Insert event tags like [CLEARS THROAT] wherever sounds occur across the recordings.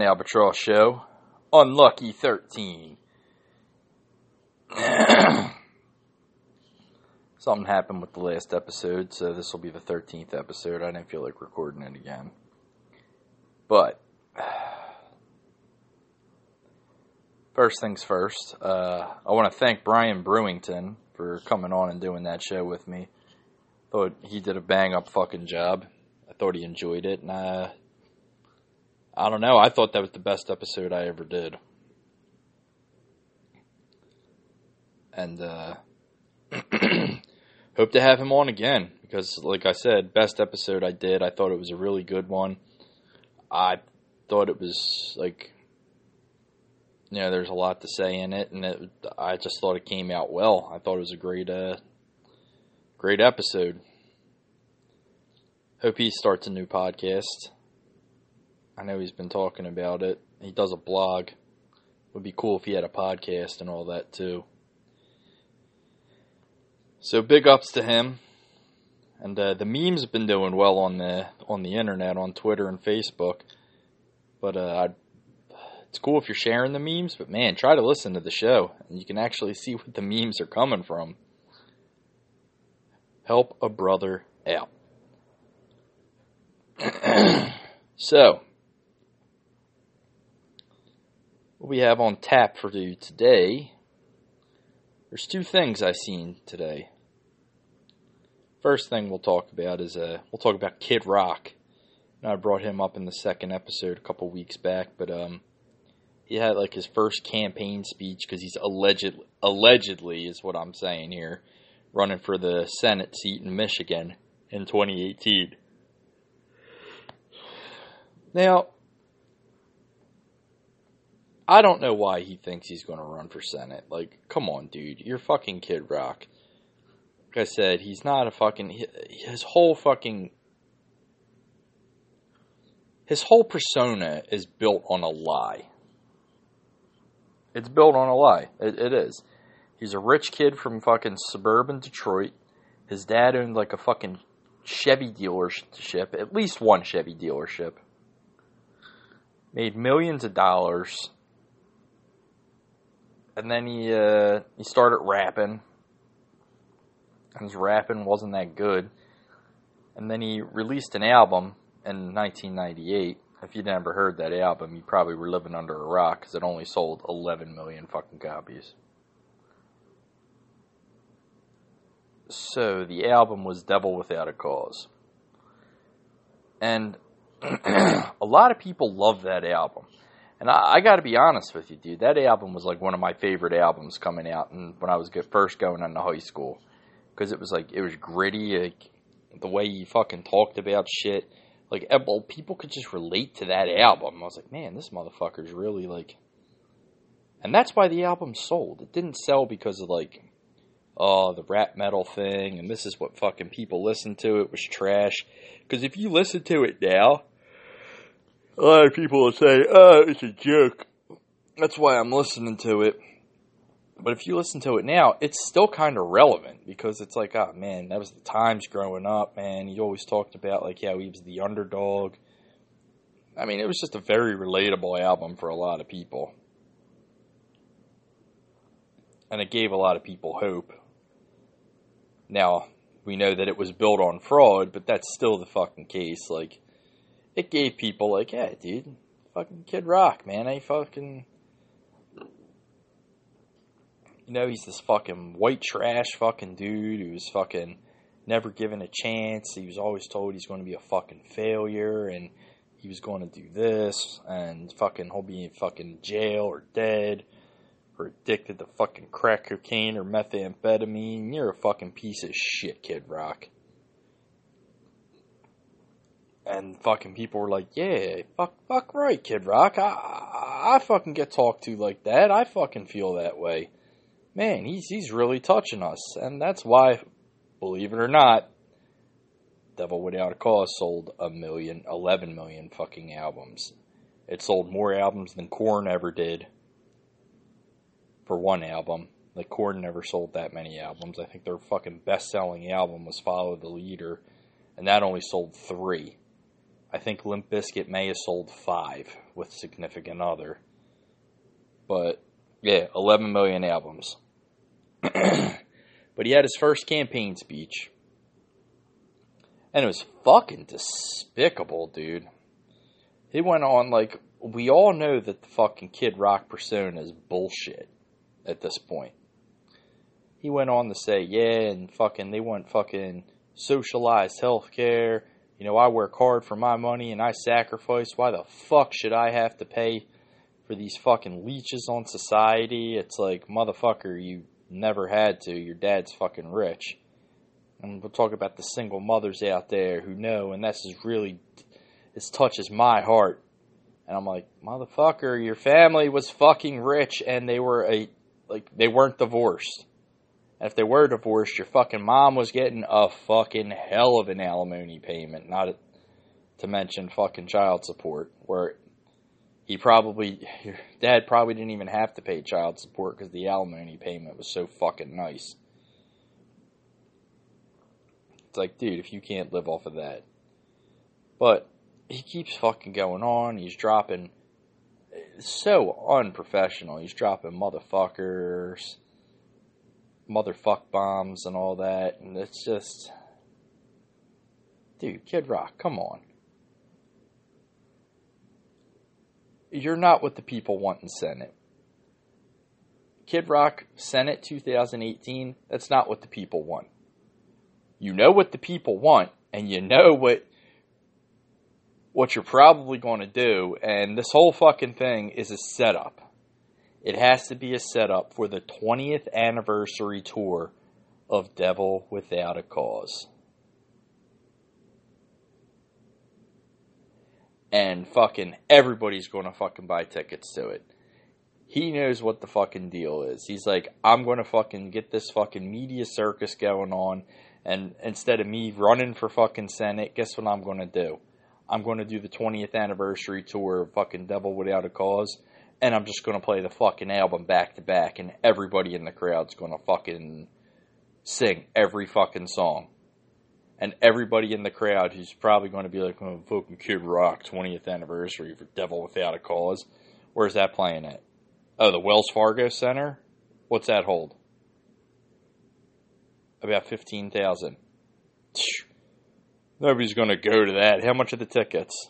Albatross Show, Unlucky 13. [CLEARS THROAT] Something happened with the last episode, so this will be the 13th episode. I didn't feel like recording it again. But, [SIGHS] first things first, uh, I want to thank Brian Brewington for coming on and doing that show with me. Thought he did a bang up fucking job. I thought he enjoyed it, and uh, I don't know. I thought that was the best episode I ever did. And uh, [CLEARS THROAT] hope to have him on again because, like I said, best episode I did. I thought it was a really good one. I thought it was like, you know, there's a lot to say in it, and it, I just thought it came out well. I thought it was a great, uh, great episode. Hope he starts a new podcast. I know he's been talking about it. He does a blog. Would be cool if he had a podcast and all that too. So big ups to him. And uh, the memes have been doing well on the on the internet, on Twitter and Facebook. But uh, it's cool if you're sharing the memes. But man, try to listen to the show, and you can actually see what the memes are coming from. Help a brother out. [CLEARS THROAT] so, what we have on tap for you today. There's two things I've seen today. First thing we'll talk about is uh, we'll talk about Kid Rock. I brought him up in the second episode a couple weeks back, but um, he had like his first campaign speech because he's alleged allegedly is what I'm saying here, running for the Senate seat in Michigan in 2018. Now, I don't know why he thinks he's going to run for Senate. Like, come on, dude. You're fucking Kid Rock. Like I said, he's not a fucking. His whole fucking. His whole persona is built on a lie. It's built on a lie. It, it is. He's a rich kid from fucking suburban Detroit. His dad owned like a fucking Chevy dealership, at least one Chevy dealership. Made millions of dollars and then he uh, he started rapping, and his rapping wasn't that good. And then he released an album in 1998. If you'd never heard that album, you probably were living under a rock because it only sold 11 million fucking copies. So the album was Devil Without a Cause. And [CLEARS THROAT] a lot of people love that album. And I, I got to be honest with you, dude. That album was like one of my favorite albums coming out, and when I was first going into high school, because it was like it was gritty, like the way he fucking talked about shit. Like, eh, well, people could just relate to that album. I was like, man, this motherfucker's really like. And that's why the album sold. It didn't sell because of like, oh, the rap metal thing, and this is what fucking people listen to. It was trash. Because if you listen to it now, a lot of people will say, oh, it's a joke. That's why I'm listening to it. But if you listen to it now, it's still kind of relevant because it's like, oh man, that was the times growing up, man. He always talked about like how he was the underdog. I mean, it was just a very relatable album for a lot of people. And it gave a lot of people hope. Now, we know that it was built on fraud, but that's still the fucking case. Like, it gave people like, yeah, dude, fucking Kid Rock, man. I fucking, you know, he's this fucking white trash fucking dude who's fucking never given a chance. He was always told he's going to be a fucking failure and he was going to do this and fucking he'll be in fucking jail or dead or addicted to fucking crack cocaine or methamphetamine. You're a fucking piece of shit, Kid Rock and fucking people were like, "Yeah, fuck, fuck right, Kid Rock. I, I fucking get talked to like that. I fucking feel that way. Man, he's he's really touching us, and that's why, believe it or not, Devil Without a Cause sold a million, eleven million fucking albums. It sold more albums than Korn ever did for one album. Like Korn never sold that many albums. I think their fucking best-selling album was Follow the Leader, and that only sold three. I think Limp Bizkit may have sold five with Significant Other. But yeah, 11 million albums. [CLEARS THROAT] but he had his first campaign speech. And it was fucking despicable, dude. He went on like we all know that the fucking Kid Rock persona is bullshit at this point. He went on to say, yeah, and fucking they want fucking socialized health care. You know, I work hard for my money and I sacrifice. Why the fuck should I have to pay for these fucking leeches on society? It's like, motherfucker, you never had to. Your dad's fucking rich. And we'll talk about the single mothers out there who know, and this is really, this touches my heart. And I'm like, motherfucker, your family was fucking rich and they were a, like, they weren't divorced. If they were divorced, your fucking mom was getting a fucking hell of an alimony payment, not to mention fucking child support, where he probably, your dad probably didn't even have to pay child support because the alimony payment was so fucking nice. It's like, dude, if you can't live off of that. But he keeps fucking going on. He's dropping so unprofessional. He's dropping motherfuckers motherfuck bombs and all that, and it's just, dude, Kid Rock, come on. You're not what the people want in Senate. Kid Rock, Senate 2018, that's not what the people want. You know what the people want, and you know what what you're probably going to do, and this whole fucking thing is a setup. It has to be a setup for the 20th anniversary tour of Devil Without a Cause. And fucking everybody's going to fucking buy tickets to it. He knows what the fucking deal is. He's like, I'm going to fucking get this fucking media circus going on. And instead of me running for fucking Senate, guess what I'm going to do? I'm going to do the 20th anniversary tour of fucking Devil Without a Cause and I'm just going to play the fucking album back to back, and everybody in the crowd's going to fucking sing every fucking song. And everybody in the crowd who's probably going to be like, oh, fucking Kid Rock 20th anniversary for Devil Without a Cause. Where's that playing at? Oh, the Wells Fargo Center? What's that hold? About 15,000. Nobody's going to go to that. How much are the tickets?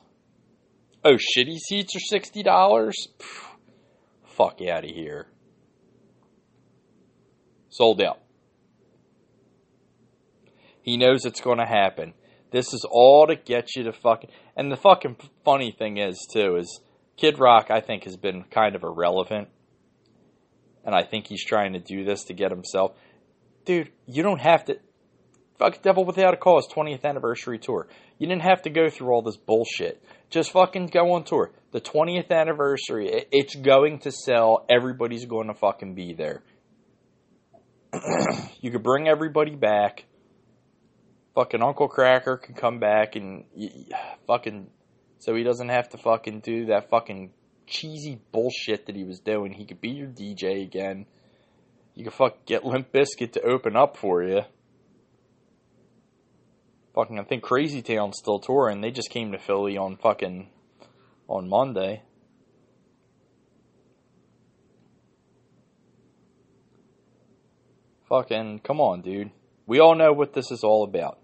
Oh, shitty seats are $60? Fuck out of here. Sold out. He knows it's going to happen. This is all to get you to fucking. And the fucking funny thing is, too, is Kid Rock, I think, has been kind of irrelevant. And I think he's trying to do this to get himself. Dude, you don't have to. Fuck Devil Without a Cause 20th anniversary tour. You didn't have to go through all this bullshit. Just fucking go on tour the 20th anniversary. It's going to sell. Everybody's going to fucking be there. [CLEARS THROAT] you could bring everybody back. Fucking Uncle Kracker can come back and fucking so he doesn't have to fucking do that fucking cheesy bullshit that he was doing. He could be your DJ again. You could fuck get Limp Bizkit to open up for you. Fucking, I think Crazy Town's still touring. They just came to Philly on fucking on Monday. Fucking, come on, dude. We all know what this is all about.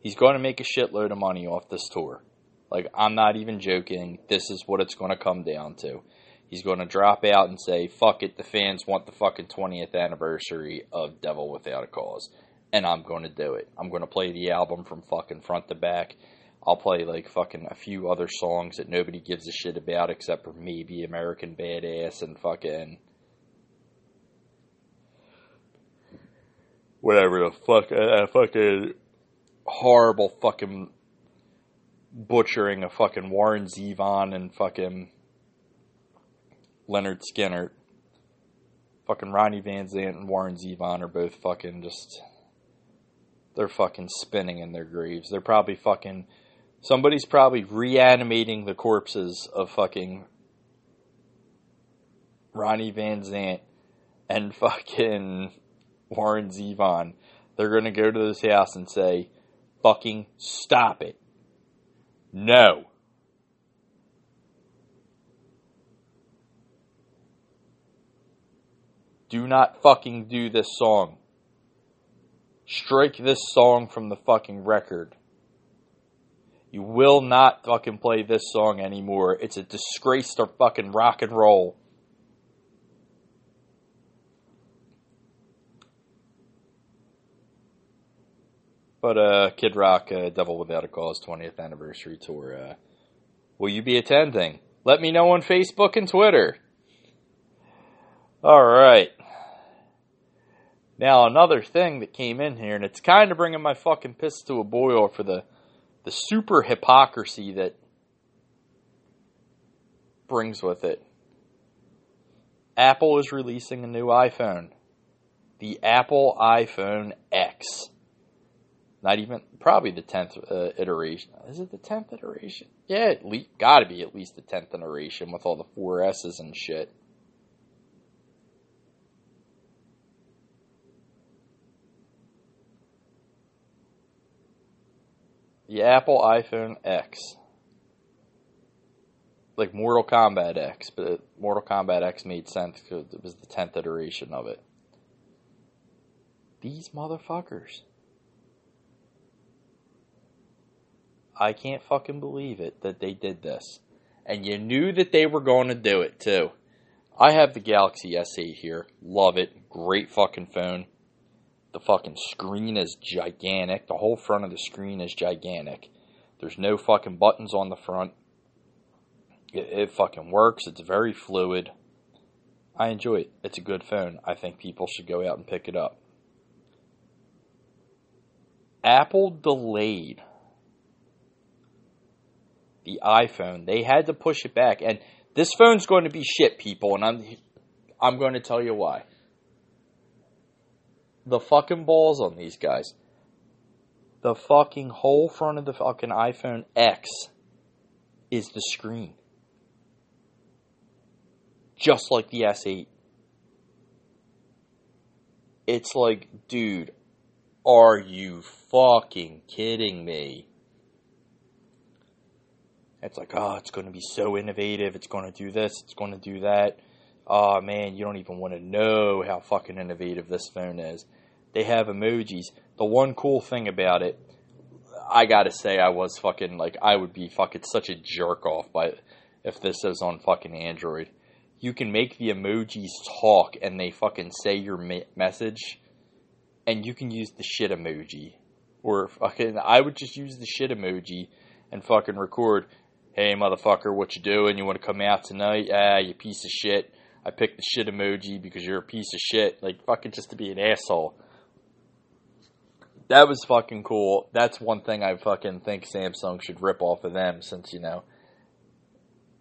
He's going to make a shitload of money off this tour. Like, I'm not even joking. This is what it's going to come down to. He's going to drop out and say, fuck it, the fans want the fucking 20th anniversary of Devil Without a Cause. And I'm going to do it. I'm going to play the album from fucking front to back. I'll play like fucking a few other songs that nobody gives a shit about except for maybe American Badass and fucking whatever the fuck, uh, fucking horrible fucking butchering of fucking Warren Zevon and fucking Lynyrd Skynyrd. Fucking Ronnie Van Zant and Warren Zevon are both fucking just. They're fucking spinning in their graves. They're probably fucking Somebody's probably reanimating the corpses of fucking Ronnie Van Zant and fucking Warren Zevon. They're to go to this house and say, fucking stop it. No. Do not fucking do this song. Strike this song from the fucking record. You will not fucking play this song anymore. It's a disgrace to fucking rock and roll. But uh, Kid Rock, uh, Devil Without a Cause 20th anniversary tour. Uh, will you be attending? Let me know on Facebook and Twitter. All right. Now another thing that came in here, and it's kind of bringing my fucking piss to a boil for the the super hypocrisy that brings with it. Apple is releasing a new iPhone, the Apple iPhone X. Not even probably the tenth uh, iteration. Is it the tenth iteration? Yeah, at least got to be at least the tenth iteration with all the four S's and shit. The Apple iPhone X. Like Mortal Kombat X, but Mortal Kombat X made sense because it was the 10th iteration of it. These motherfuckers. I can't fucking believe it that they did this. And you knew that they were going to do it too. I have the Galaxy S8 here. Love it. Great fucking phone. The fucking screen is gigantic. The whole front of the screen is gigantic. There's no fucking buttons on the front. It, it fucking works. It's very fluid. I enjoy it. It's a good phone. I think people should go out and pick it up. Apple delayed the iPhone. They had to push it back, and this phone's going to be shit, people. And I'm, I'm going to tell you why the fucking balls on these guys. The fucking whole front of the fucking iPhone X is the screen. Just like the S8. It's like, dude, are you fucking kidding me? It's like, oh, it's going to be so innovative. It's going to do this. It's going to do that. Oh man, you don't even want to know how fucking innovative this phone is. They have emojis. The one cool thing about it, I gotta say, I was fucking like, I would be fucking such a jerk off by if this is on fucking Android. You can make the emojis talk and they fucking say your message, and you can use the shit emoji. Or fucking, I would just use the shit emoji and fucking record. Hey motherfucker, what you doing? You want to come out tonight? Ah, you piece of shit. I picked the shit emoji because you're a piece of shit. Like, fucking just to be an asshole. That was fucking cool. That's one thing I fucking think Samsung should rip off of them since, you know,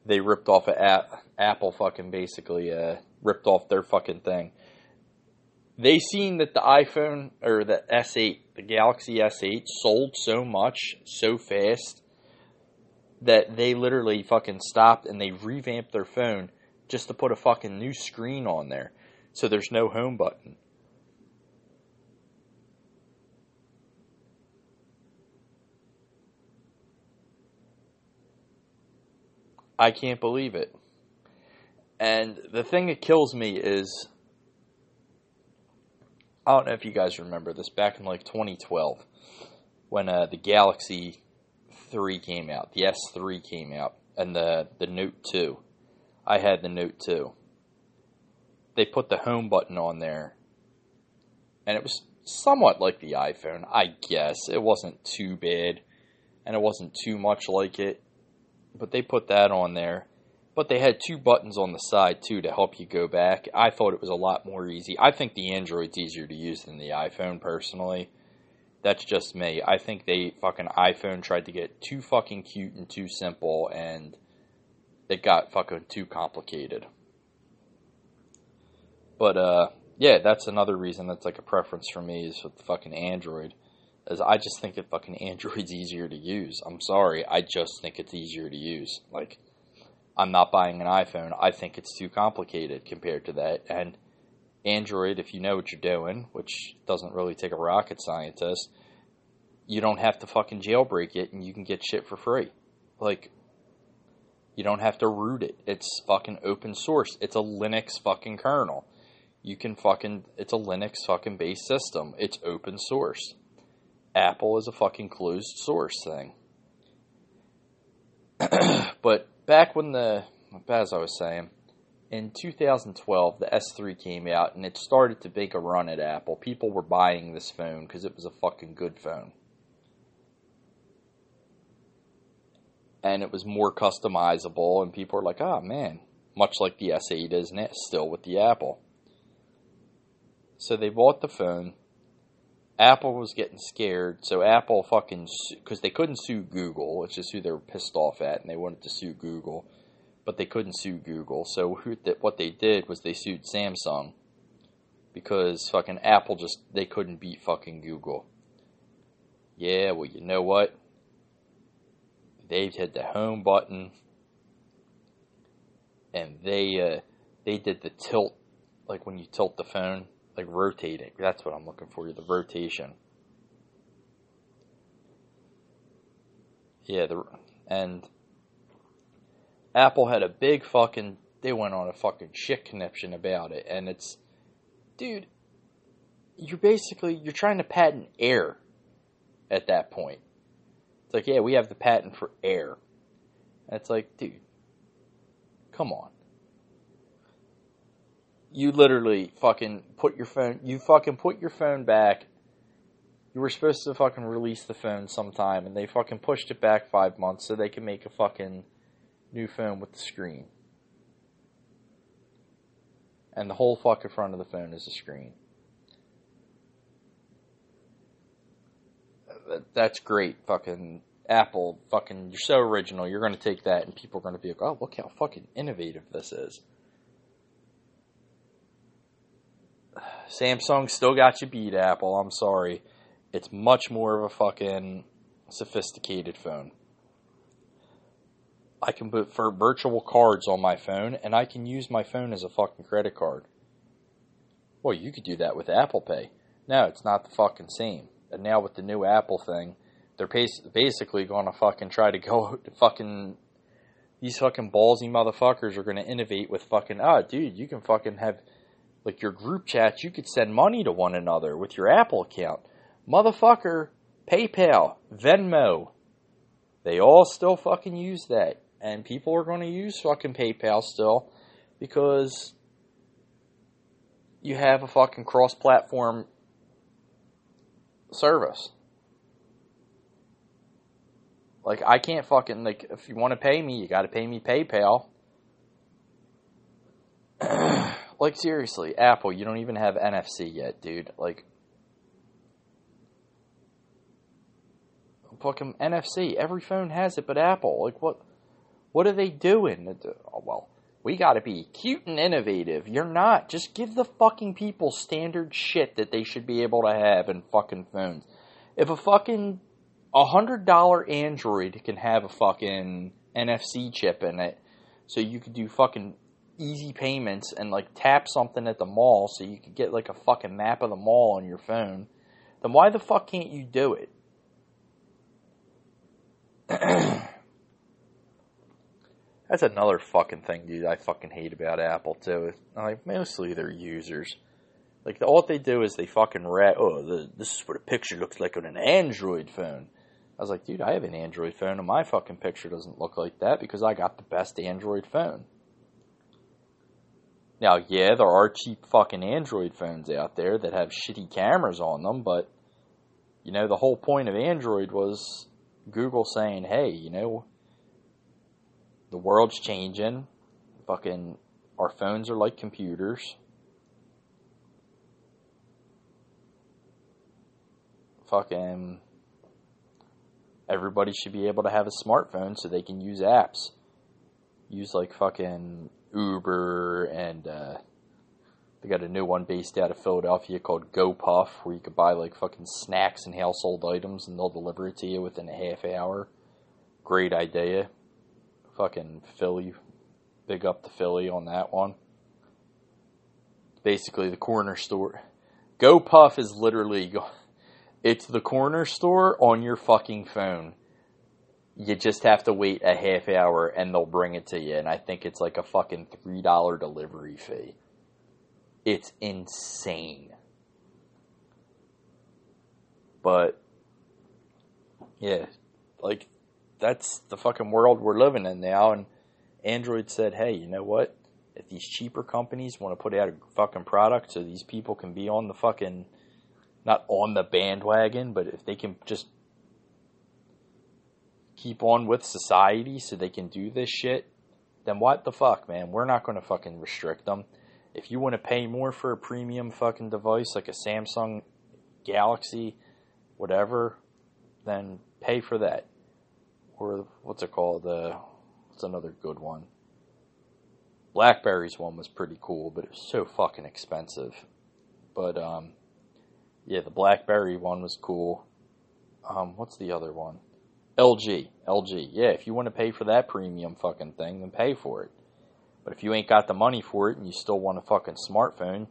they ripped off of a- Apple fucking basically, uh, ripped off their fucking thing. They seen that the iPhone, or the S8, the Galaxy S8 sold so much, so fast, that they literally fucking stopped and they revamped their phone just to put a fucking new screen on there. So there's no home button. I can't believe it. And the thing that kills me is I don't know if you guys remember this back in like 2012 when uh, the Galaxy 3 came out, the S3 came out, and the, the Note 2. I had the Note 2. They put the home button on there, and it was somewhat like the iPhone, I guess. It wasn't too bad, and it wasn't too much like it, but they put that on there. But they had two buttons on the side too to help you go back. I thought it was a lot more easy. I think the Android's easier to use than the iPhone personally. That's just me. I think they fucking iPhone tried to get too fucking cute and too simple and it got fucking too complicated. But uh, yeah, that's another reason that's like a preference for me is with the fucking Android. Is I just think that fucking Android's easier to use. I'm sorry, I just think it's easier to use. Like, I'm not buying an iPhone. I think it's too complicated compared to that. And Android, if you know what you're doing, which doesn't really take a rocket scientist, you don't have to fucking jailbreak it and you can get shit for free. like you don't have to root it. It's fucking open source. It's a Linux fucking kernel. You can fucking it's a Linux fucking based system. It's open source. Apple is a fucking closed source thing. [CLEARS THROAT] but back when the as I was saying, in 2012 the S3 came out and it started to make a run at Apple. People were buying this phone because it was a fucking good phone. And it was more customizable, and people were like, oh man, much like the S8 is still with the Apple. So they bought the phone. Apple was getting scared, so Apple fucking because they couldn't sue Google, which is who they were pissed off at, and they wanted to sue Google, but they couldn't sue Google. So what they did was they sued Samsung because fucking Apple just they couldn't beat fucking Google. Yeah, well, you know what? They hit the home button, and they uh, they did the tilt, like when you tilt the phone like rotating. That's what I'm looking for. The rotation. Yeah, the and Apple had a big fucking. They went on a fucking shit conniption about it, and it's, dude, you're basically you're trying to patent air. At that point, it's like, yeah, we have the patent for air. And it's like, dude, come on you literally fucking put your phone, you fucking put your phone back. You were supposed to fucking release the phone sometime, and they fucking pushed it back five months so they can make a fucking new phone with the screen. And the whole fucking front of the phone is a screen. That's great, fucking Apple. Fucking, you're so original. You're gonna take that, and people are gonna be like, "Oh, look how fucking innovative this is." Samsung still got you beat, Apple. I'm sorry. It's much more of a fucking sophisticated phone. I can put four virtual cards on my phone, and I can use my phone as a fucking credit card. Well, you could do that with Apple Pay. No, it's not the fucking same. And now with the new Apple thing, they're basically going to fucking try to [LAUGHS] go to fucking. These fucking ballsy motherfuckers are going to innovate with fucking. Ah, dude, you can fucking have like your group chats, you could send money to one another with your Apple account. Motherfucker, PayPal, Venmo, they all still fucking use that. And people are going to use fucking PayPal still because you have a fucking cross platform service. Like, I can't fucking, like, if you want to pay me, you got to pay me PayPal. Like seriously, Apple, you don't even have NFC yet, dude. Like fucking NFC. Every phone has it but Apple. Like what what are they doing? Oh, well, we got to be cute and innovative. You're not. Just give the fucking people standard shit that they should be able to have in fucking phones. If a fucking a hundred dollar Android can have a fucking NFC chip in it, so you could do fucking easy payments and like tap something at the mall so you could get like a fucking map of the mall on your phone, then why the fuck can't you do it? [CLEARS THROAT] That's another fucking thing, dude. I fucking hate about Apple too. Like mostly their users. Like all they do is they fucking rat. Oh, the, this is what a picture looks like on an Android phone. I was like, dude, I have an Android phone, and my fucking picture doesn't look like that because I got the best Android phone. Now, yeah, there are cheap fucking Android phones out there that have shitty cameras on them, but you know, the whole point of Android was Google saying, "Hey, you know, the world's changing. Fucking our phones are like computers. Fucking everybody should be able to have a smartphone so they can use apps. Use like fucking Uber, and uh, they got a new one based out of Philadelphia called GoPuff, where you could buy like fucking snacks and household items, and they'll deliver it to you within a half hour. Great idea. Fucking Philly, big up the Philly on that one. Basically, the corner store. GoPuff is literally, it's the corner store on your fucking phone. You just have to wait a half hour and they'll bring it to you. And I think it's like a fucking $3 delivery fee. It's insane. But, yeah, like, that's the fucking world we're living in now. And Android said, hey, you know what? If these cheaper companies want to put out a fucking product so these people can be on the fucking, not on the bandwagon, but if they can just keep on with society so they can do this shit, then what the fuck, man? We're not going to fucking restrict them. If you want to pay more for a premium fucking device like a Samsung Galaxy, whatever, then pay for that. Or what's it called? Uh, what's another good one? Blackberry's one was pretty cool, but it was so fucking expensive. But um, yeah, the BlackBerry one was cool. Um, what's the other one? LG, LG. Yeah, if you want to pay for that premium fucking thing, then pay for it. But if you ain't got the money for it and you still want a fucking smartphone,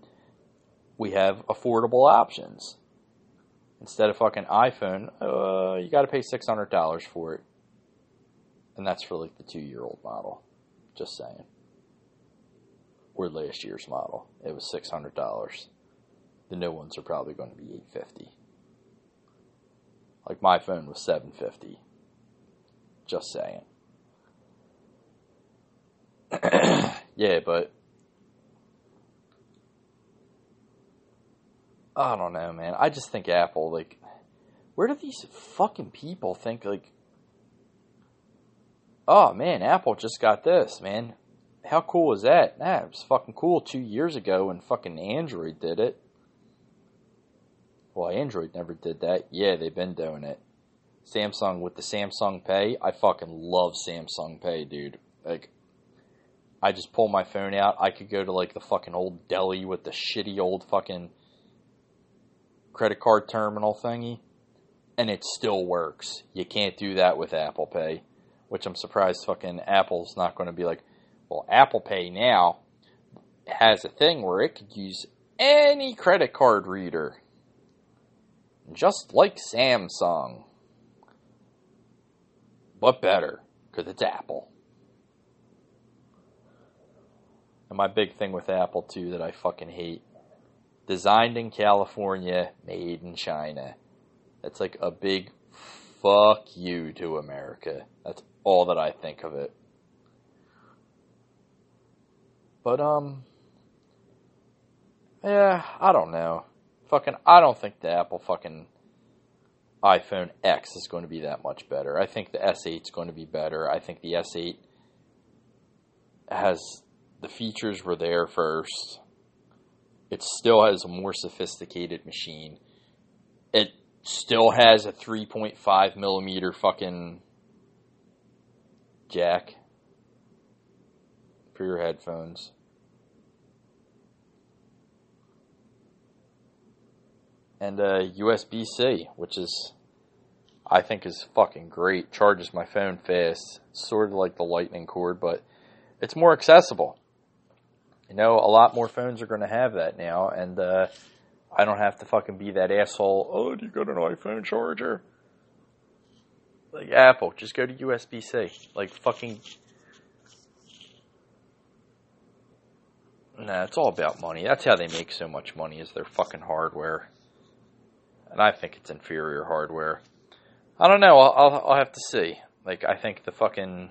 we have affordable options. Instead of fucking iPhone, uh, you got to pay six hundred dollars for it, and that's for like the two-year-old model. Just saying. Or last year's model, it was six hundred dollars. The new ones are probably going to be eight fifty. Like my phone was seven fifty. Just saying. [CLEARS THROAT] yeah, but I don't know, man. I just think Apple, like, where do these fucking people think, like, oh man, Apple just got this, man. How cool is that? Nah, was fucking cool two years ago when fucking Android did it. Well, Android never did that. Yeah, they've been doing it. Samsung with the Samsung Pay. I fucking love Samsung Pay, dude. Like, I just pull my phone out. I could go to like the fucking old deli with the shitty old fucking credit card terminal thingy, and it still works. You can't do that with Apple Pay, which I'm surprised fucking Apple's not going to be like, well, Apple Pay now has a thing where it could use any credit card reader, just like Samsung but better because it's Apple. And my big thing with Apple too that I fucking hate designed in California, made in China. That's like a big fuck you to America. That's all that I think of it. But um yeah, I don't know. Fucking I don't think the Apple fucking iPhone X is going to be that much better. I think the S8 is going to be better. I think the S8 has the features were there first. It still has a more sophisticated machine. It still has a 3.5 millimeter fucking jack for your headphones. And uh, USB C, which is I think is fucking great. Charges my phone fast, sort of like the Lightning cord, but it's more accessible. You know, a lot more phones are going to have that now, and uh, I don't have to fucking be that asshole. Oh, do you got an iPhone charger? Like Apple, just go to USB C. Like fucking. Nah, it's all about money. That's how they make so much money is their fucking hardware and I think it's inferior hardware. I don't know. I'll, I'll, I'll have to see. Like I think the fucking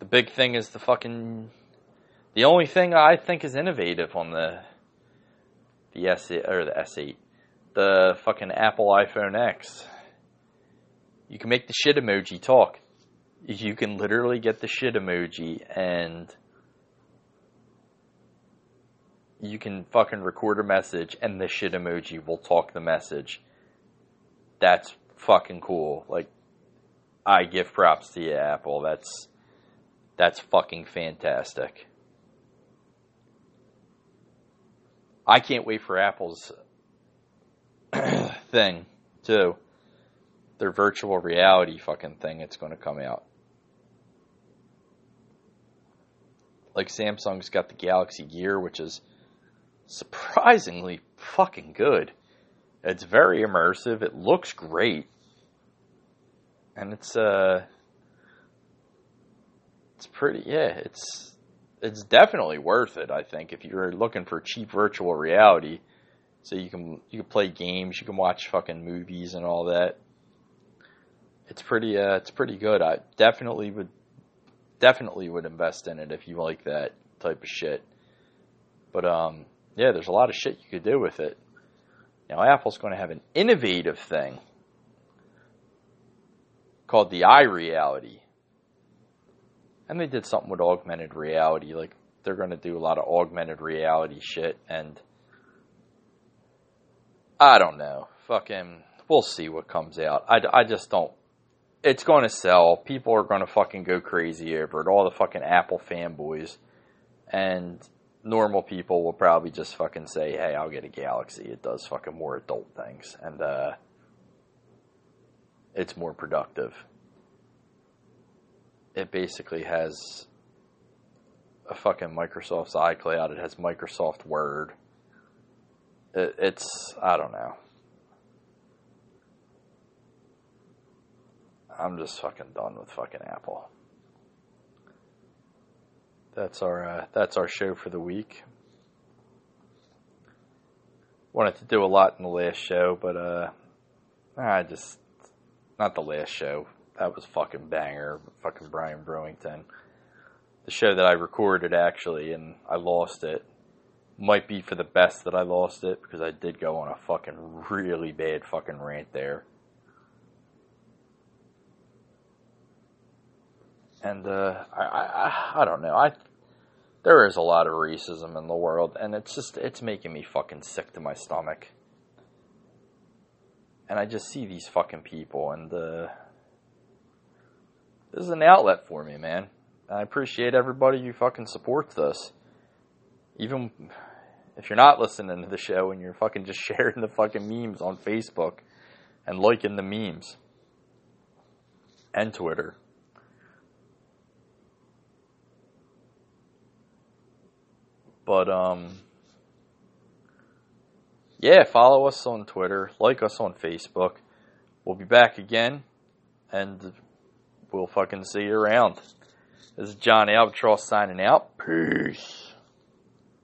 the big thing is the fucking the only thing I think is innovative on the the S or the S8, the fucking Apple iPhone X. You can make the shit emoji talk. You can literally get the shit emoji and you can fucking record a message and the shit emoji will talk the message. That's fucking cool. Like, I give props to you, Apple. That's that's fucking fantastic. I can't wait for Apple's [CLEARS THROAT] thing too. Their virtual reality fucking thing. It's going to come out. Like Samsung's got the Galaxy Gear, which is surprisingly fucking good. It's very immersive. It looks great. and it's uh, it's pretty. Yeah, it's it's definitely worth it. I think if you're looking for cheap virtual reality, so you can you can play games, you can watch fucking movies and all that. It's pretty uh, it's pretty good. I definitely would definitely would invest in it if you like that type of shit. But um, yeah, there's a lot of shit you could do with it. Now Apple's going to have an innovative thing called the iReality. And they did something with augmented reality. Like, they're going to do a lot of augmented reality shit. And I don't know. Fucking, we'll see what comes out. I, I just don't. It's going to sell. People are going to fucking go crazy over it. All the fucking Apple fanboys. And normal people will probably just fucking say, hey, I'll get a Galaxy. It does fucking more adult things. And, uh, it's more productive. It basically has a fucking Microsoft's iCloud. It has Microsoft Word. It, it's I don't know. I'm just fucking done with fucking Apple. That's our uh, that's our show for the week. Wanted to do a lot in the last show, but uh, I just not the last show. That was fucking banger. Fucking Brian Brewington. The show that I recorded actually, and I lost it. Might be for the best that I lost it because I did go on a fucking really bad fucking rant there. And uh, I, I I don't know. I there is a lot of racism in the world, and it's just it's making me fucking sick to my stomach and I just see these fucking people, and uh, this is an outlet for me, man. I appreciate everybody who fucking supports this. Even if you're not listening to the show and you're fucking just [LAUGHS] sharing the fucking memes on Facebook and liking the memes and Twitter. But um yeah, follow us on Twitter, like us on Facebook. We'll be back again, and we'll fucking see you around. This is John Albatross signing out. Peace.